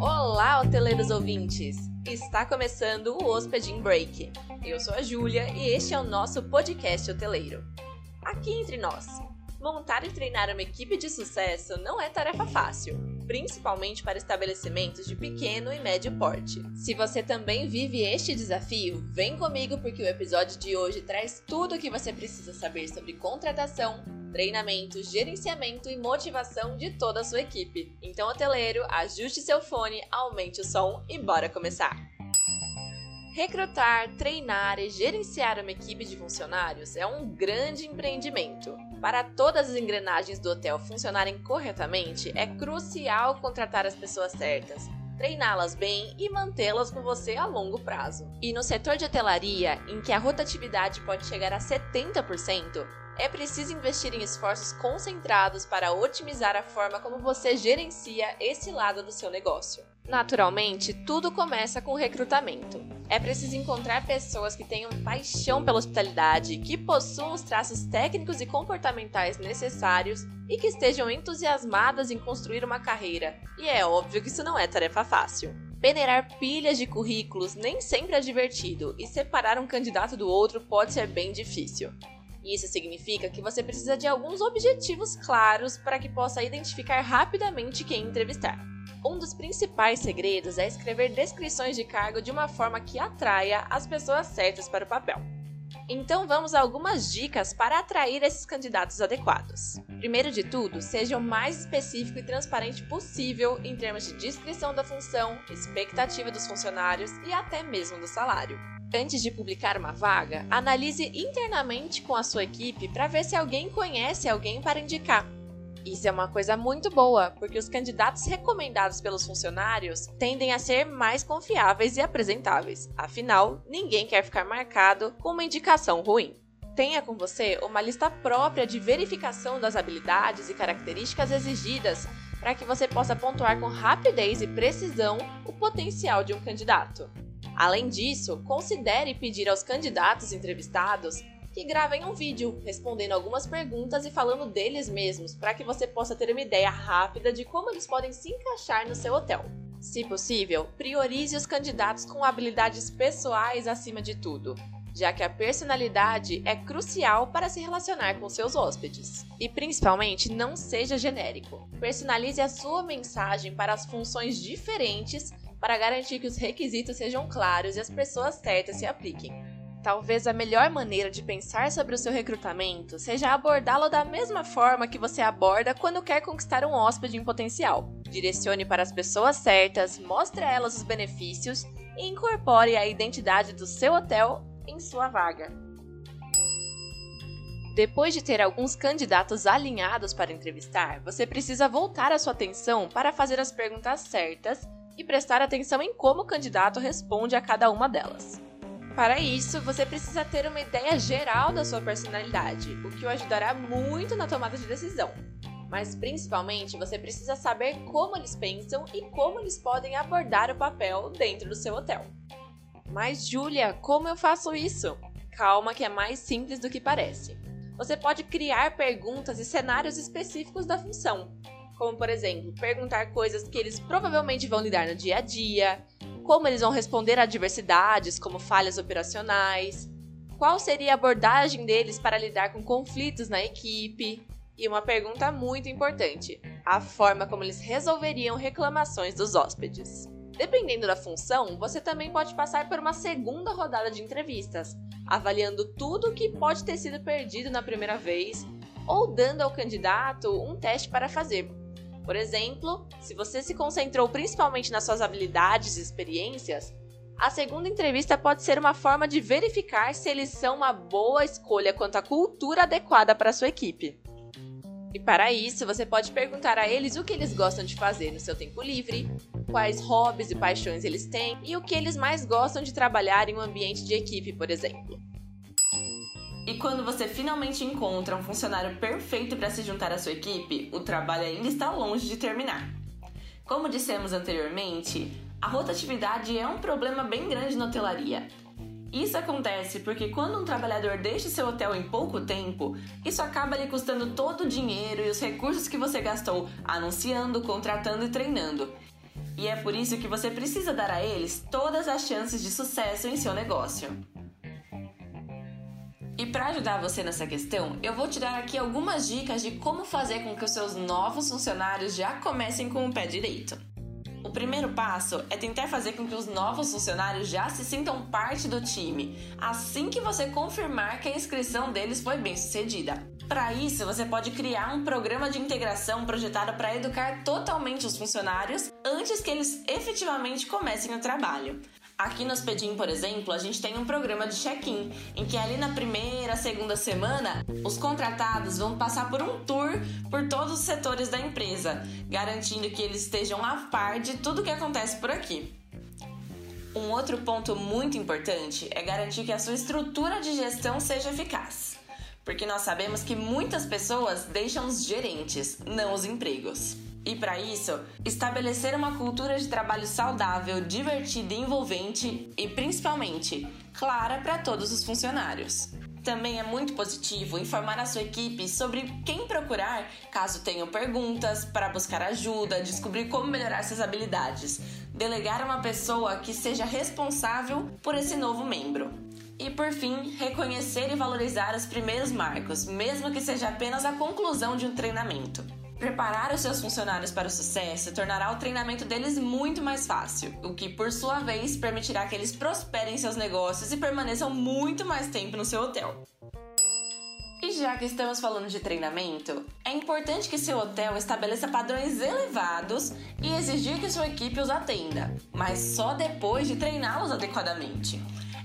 Olá, hoteleiros ouvintes! Está começando o Hospedin Break. Eu sou a Júlia e este é o nosso podcast hoteleiro. Aqui entre nós, montar e treinar uma equipe de sucesso não é tarefa fácil principalmente para estabelecimentos de pequeno e médio porte. Se você também vive este desafio, vem comigo porque o episódio de hoje traz tudo o que você precisa saber sobre contratação, treinamento, gerenciamento e motivação de toda a sua equipe. Então, hoteleiro, ajuste seu fone, aumente o som e bora começar! Recrutar, treinar e gerenciar uma equipe de funcionários é um grande empreendimento. Para todas as engrenagens do hotel funcionarem corretamente, é crucial contratar as pessoas certas, treiná-las bem e mantê-las com você a longo prazo. E no setor de hotelaria, em que a rotatividade pode chegar a 70%, é preciso investir em esforços concentrados para otimizar a forma como você gerencia esse lado do seu negócio. Naturalmente, tudo começa com recrutamento. É preciso encontrar pessoas que tenham paixão pela hospitalidade, que possuam os traços técnicos e comportamentais necessários e que estejam entusiasmadas em construir uma carreira. E é óbvio que isso não é tarefa fácil. Peneirar pilhas de currículos nem sempre é divertido, e separar um candidato do outro pode ser bem difícil. Isso significa que você precisa de alguns objetivos claros para que possa identificar rapidamente quem entrevistar. Um dos principais segredos é escrever descrições de cargo de uma forma que atraia as pessoas certas para o papel. Então vamos a algumas dicas para atrair esses candidatos adequados. Primeiro de tudo, seja o mais específico e transparente possível em termos de descrição da função, expectativa dos funcionários e até mesmo do salário. Antes de publicar uma vaga, analise internamente com a sua equipe para ver se alguém conhece alguém para indicar isso é uma coisa muito boa, porque os candidatos recomendados pelos funcionários tendem a ser mais confiáveis e apresentáveis. Afinal, ninguém quer ficar marcado com uma indicação ruim. Tenha com você uma lista própria de verificação das habilidades e características exigidas para que você possa pontuar com rapidez e precisão o potencial de um candidato. Além disso, considere pedir aos candidatos entrevistados que gravem um vídeo respondendo algumas perguntas e falando deles mesmos, para que você possa ter uma ideia rápida de como eles podem se encaixar no seu hotel. Se possível, priorize os candidatos com habilidades pessoais acima de tudo, já que a personalidade é crucial para se relacionar com seus hóspedes. E principalmente, não seja genérico. Personalize a sua mensagem para as funções diferentes para garantir que os requisitos sejam claros e as pessoas certas se apliquem. Talvez a melhor maneira de pensar sobre o seu recrutamento seja abordá-lo da mesma forma que você aborda quando quer conquistar um hóspede em potencial. Direcione para as pessoas certas, mostre a elas os benefícios e incorpore a identidade do seu hotel em sua vaga. Depois de ter alguns candidatos alinhados para entrevistar, você precisa voltar a sua atenção para fazer as perguntas certas e prestar atenção em como o candidato responde a cada uma delas. Para isso, você precisa ter uma ideia geral da sua personalidade, o que o ajudará muito na tomada de decisão. Mas principalmente, você precisa saber como eles pensam e como eles podem abordar o papel dentro do seu hotel. Mas, Julia, como eu faço isso? Calma, que é mais simples do que parece. Você pode criar perguntas e cenários específicos da função, como por exemplo, perguntar coisas que eles provavelmente vão lidar no dia a dia, como eles vão responder a adversidades, como falhas operacionais, qual seria a abordagem deles para lidar com conflitos na equipe, e uma pergunta muito importante: a forma como eles resolveriam reclamações dos hóspedes. Dependendo da função, você também pode passar por uma segunda rodada de entrevistas, avaliando tudo o que pode ter sido perdido na primeira vez ou dando ao candidato um teste para fazer, por exemplo, se você se concentrou principalmente nas suas habilidades e experiências, a segunda entrevista pode ser uma forma de verificar se eles são uma boa escolha quanto à cultura adequada para a sua equipe. E para isso, você pode perguntar a eles o que eles gostam de fazer no seu tempo livre, quais hobbies e paixões eles têm e o que eles mais gostam de trabalhar em um ambiente de equipe, por exemplo. E quando você finalmente encontra um funcionário perfeito para se juntar à sua equipe, o trabalho ainda está longe de terminar. Como dissemos anteriormente, a rotatividade é um problema bem grande na hotelaria. Isso acontece porque quando um trabalhador deixa seu hotel em pouco tempo, isso acaba lhe custando todo o dinheiro e os recursos que você gastou anunciando, contratando e treinando. E é por isso que você precisa dar a eles todas as chances de sucesso em seu negócio. E para ajudar você nessa questão, eu vou te dar aqui algumas dicas de como fazer com que os seus novos funcionários já comecem com o pé direito. O primeiro passo é tentar fazer com que os novos funcionários já se sintam parte do time, assim que você confirmar que a inscrição deles foi bem sucedida. Para isso, você pode criar um programa de integração projetado para educar totalmente os funcionários antes que eles efetivamente comecem o trabalho. Aqui no Hospedim, por exemplo, a gente tem um programa de check-in, em que ali na primeira, segunda semana, os contratados vão passar por um tour por todos os setores da empresa, garantindo que eles estejam a par de tudo que acontece por aqui. Um outro ponto muito importante é garantir que a sua estrutura de gestão seja eficaz, porque nós sabemos que muitas pessoas deixam os gerentes, não os empregos. E para isso, estabelecer uma cultura de trabalho saudável, divertida e envolvente e principalmente clara para todos os funcionários. Também é muito positivo informar a sua equipe sobre quem procurar caso tenham perguntas, para buscar ajuda, descobrir como melhorar suas habilidades, delegar uma pessoa que seja responsável por esse novo membro. E por fim, reconhecer e valorizar os primeiros marcos, mesmo que seja apenas a conclusão de um treinamento. Preparar os seus funcionários para o sucesso tornará o treinamento deles muito mais fácil, o que, por sua vez, permitirá que eles prosperem seus negócios e permaneçam muito mais tempo no seu hotel. E já que estamos falando de treinamento, é importante que seu hotel estabeleça padrões elevados e exigir que sua equipe os atenda, mas só depois de treiná-los adequadamente.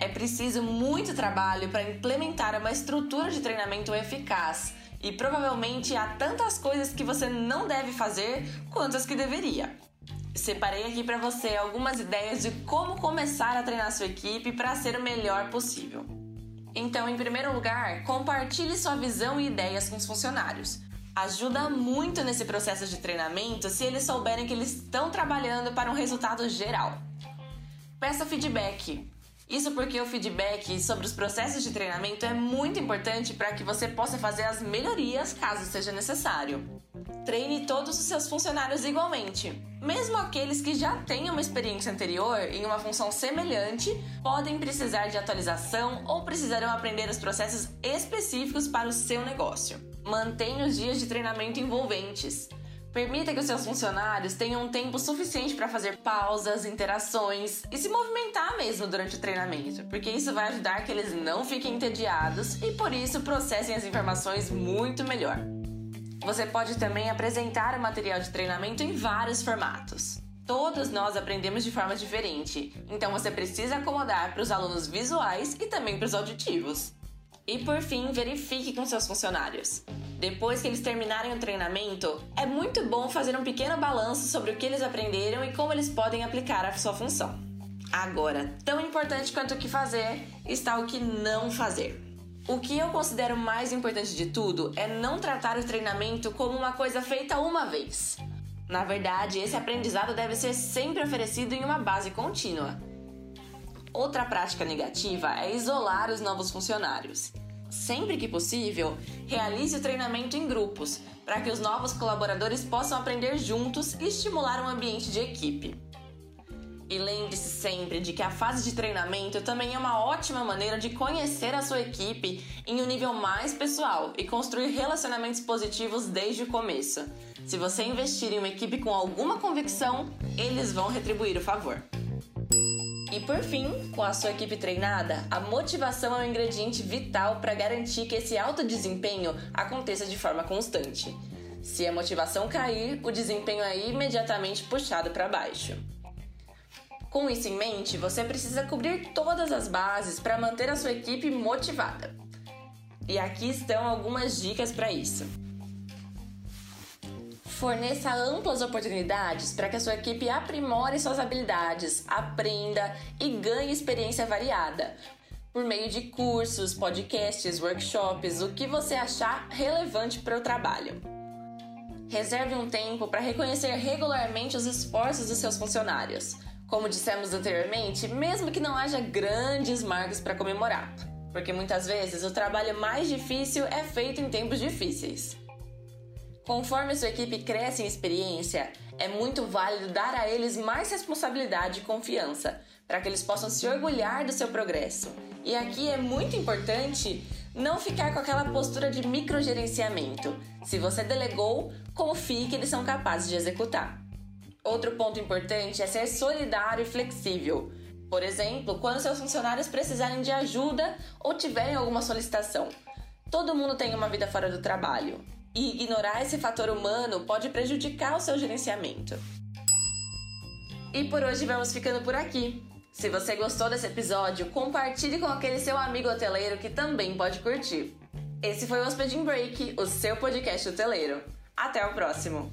É preciso muito trabalho para implementar uma estrutura de treinamento eficaz e provavelmente há tantas coisas que você não deve fazer quanto as que deveria. Separei aqui para você algumas ideias de como começar a treinar sua equipe para ser o melhor possível. Então, em primeiro lugar, compartilhe sua visão e ideias com os funcionários. Ajuda muito nesse processo de treinamento se eles souberem que eles estão trabalhando para um resultado geral. Peça feedback. Isso porque o feedback sobre os processos de treinamento é muito importante para que você possa fazer as melhorias caso seja necessário. Treine todos os seus funcionários igualmente. Mesmo aqueles que já tenham uma experiência anterior em uma função semelhante podem precisar de atualização ou precisarão aprender os processos específicos para o seu negócio. Mantenha os dias de treinamento envolventes. Permita que os seus funcionários tenham um tempo suficiente para fazer pausas, interações e se movimentar mesmo durante o treinamento, porque isso vai ajudar que eles não fiquem entediados e por isso processem as informações muito melhor. Você pode também apresentar o material de treinamento em vários formatos. Todos nós aprendemos de forma diferente, então você precisa acomodar para os alunos visuais e também para os auditivos. E por fim, verifique com seus funcionários. Depois que eles terminarem o treinamento, é muito bom fazer um pequeno balanço sobre o que eles aprenderam e como eles podem aplicar a sua função. Agora, tão importante quanto o que fazer está o que não fazer. O que eu considero mais importante de tudo é não tratar o treinamento como uma coisa feita uma vez. Na verdade, esse aprendizado deve ser sempre oferecido em uma base contínua. Outra prática negativa é isolar os novos funcionários. Sempre que possível, realize o treinamento em grupos, para que os novos colaboradores possam aprender juntos e estimular um ambiente de equipe. E lembre-se sempre de que a fase de treinamento também é uma ótima maneira de conhecer a sua equipe em um nível mais pessoal e construir relacionamentos positivos desde o começo. Se você investir em uma equipe com alguma convicção, eles vão retribuir o favor. E por fim, com a sua equipe treinada, a motivação é um ingrediente vital para garantir que esse alto desempenho aconteça de forma constante. Se a motivação cair, o desempenho é imediatamente puxado para baixo. Com isso em mente, você precisa cobrir todas as bases para manter a sua equipe motivada. E aqui estão algumas dicas para isso forneça amplas oportunidades para que a sua equipe aprimore suas habilidades, aprenda e ganhe experiência variada. Por meio de cursos, podcasts, workshops, o que você achar relevante para o trabalho. Reserve um tempo para reconhecer regularmente os esforços dos seus funcionários. Como dissemos anteriormente, mesmo que não haja grandes marcos para comemorar, porque muitas vezes o trabalho mais difícil é feito em tempos difíceis. Conforme sua equipe cresce em experiência, é muito válido dar a eles mais responsabilidade e confiança, para que eles possam se orgulhar do seu progresso. E aqui é muito importante não ficar com aquela postura de microgerenciamento. Se você delegou, confie que eles são capazes de executar. Outro ponto importante é ser solidário e flexível. Por exemplo, quando seus funcionários precisarem de ajuda ou tiverem alguma solicitação. Todo mundo tem uma vida fora do trabalho e ignorar esse fator humano pode prejudicar o seu gerenciamento. E por hoje vamos ficando por aqui. Se você gostou desse episódio, compartilhe com aquele seu amigo hoteleiro que também pode curtir. Esse foi o Hospeding Break, o seu podcast hoteleiro. Até o próximo!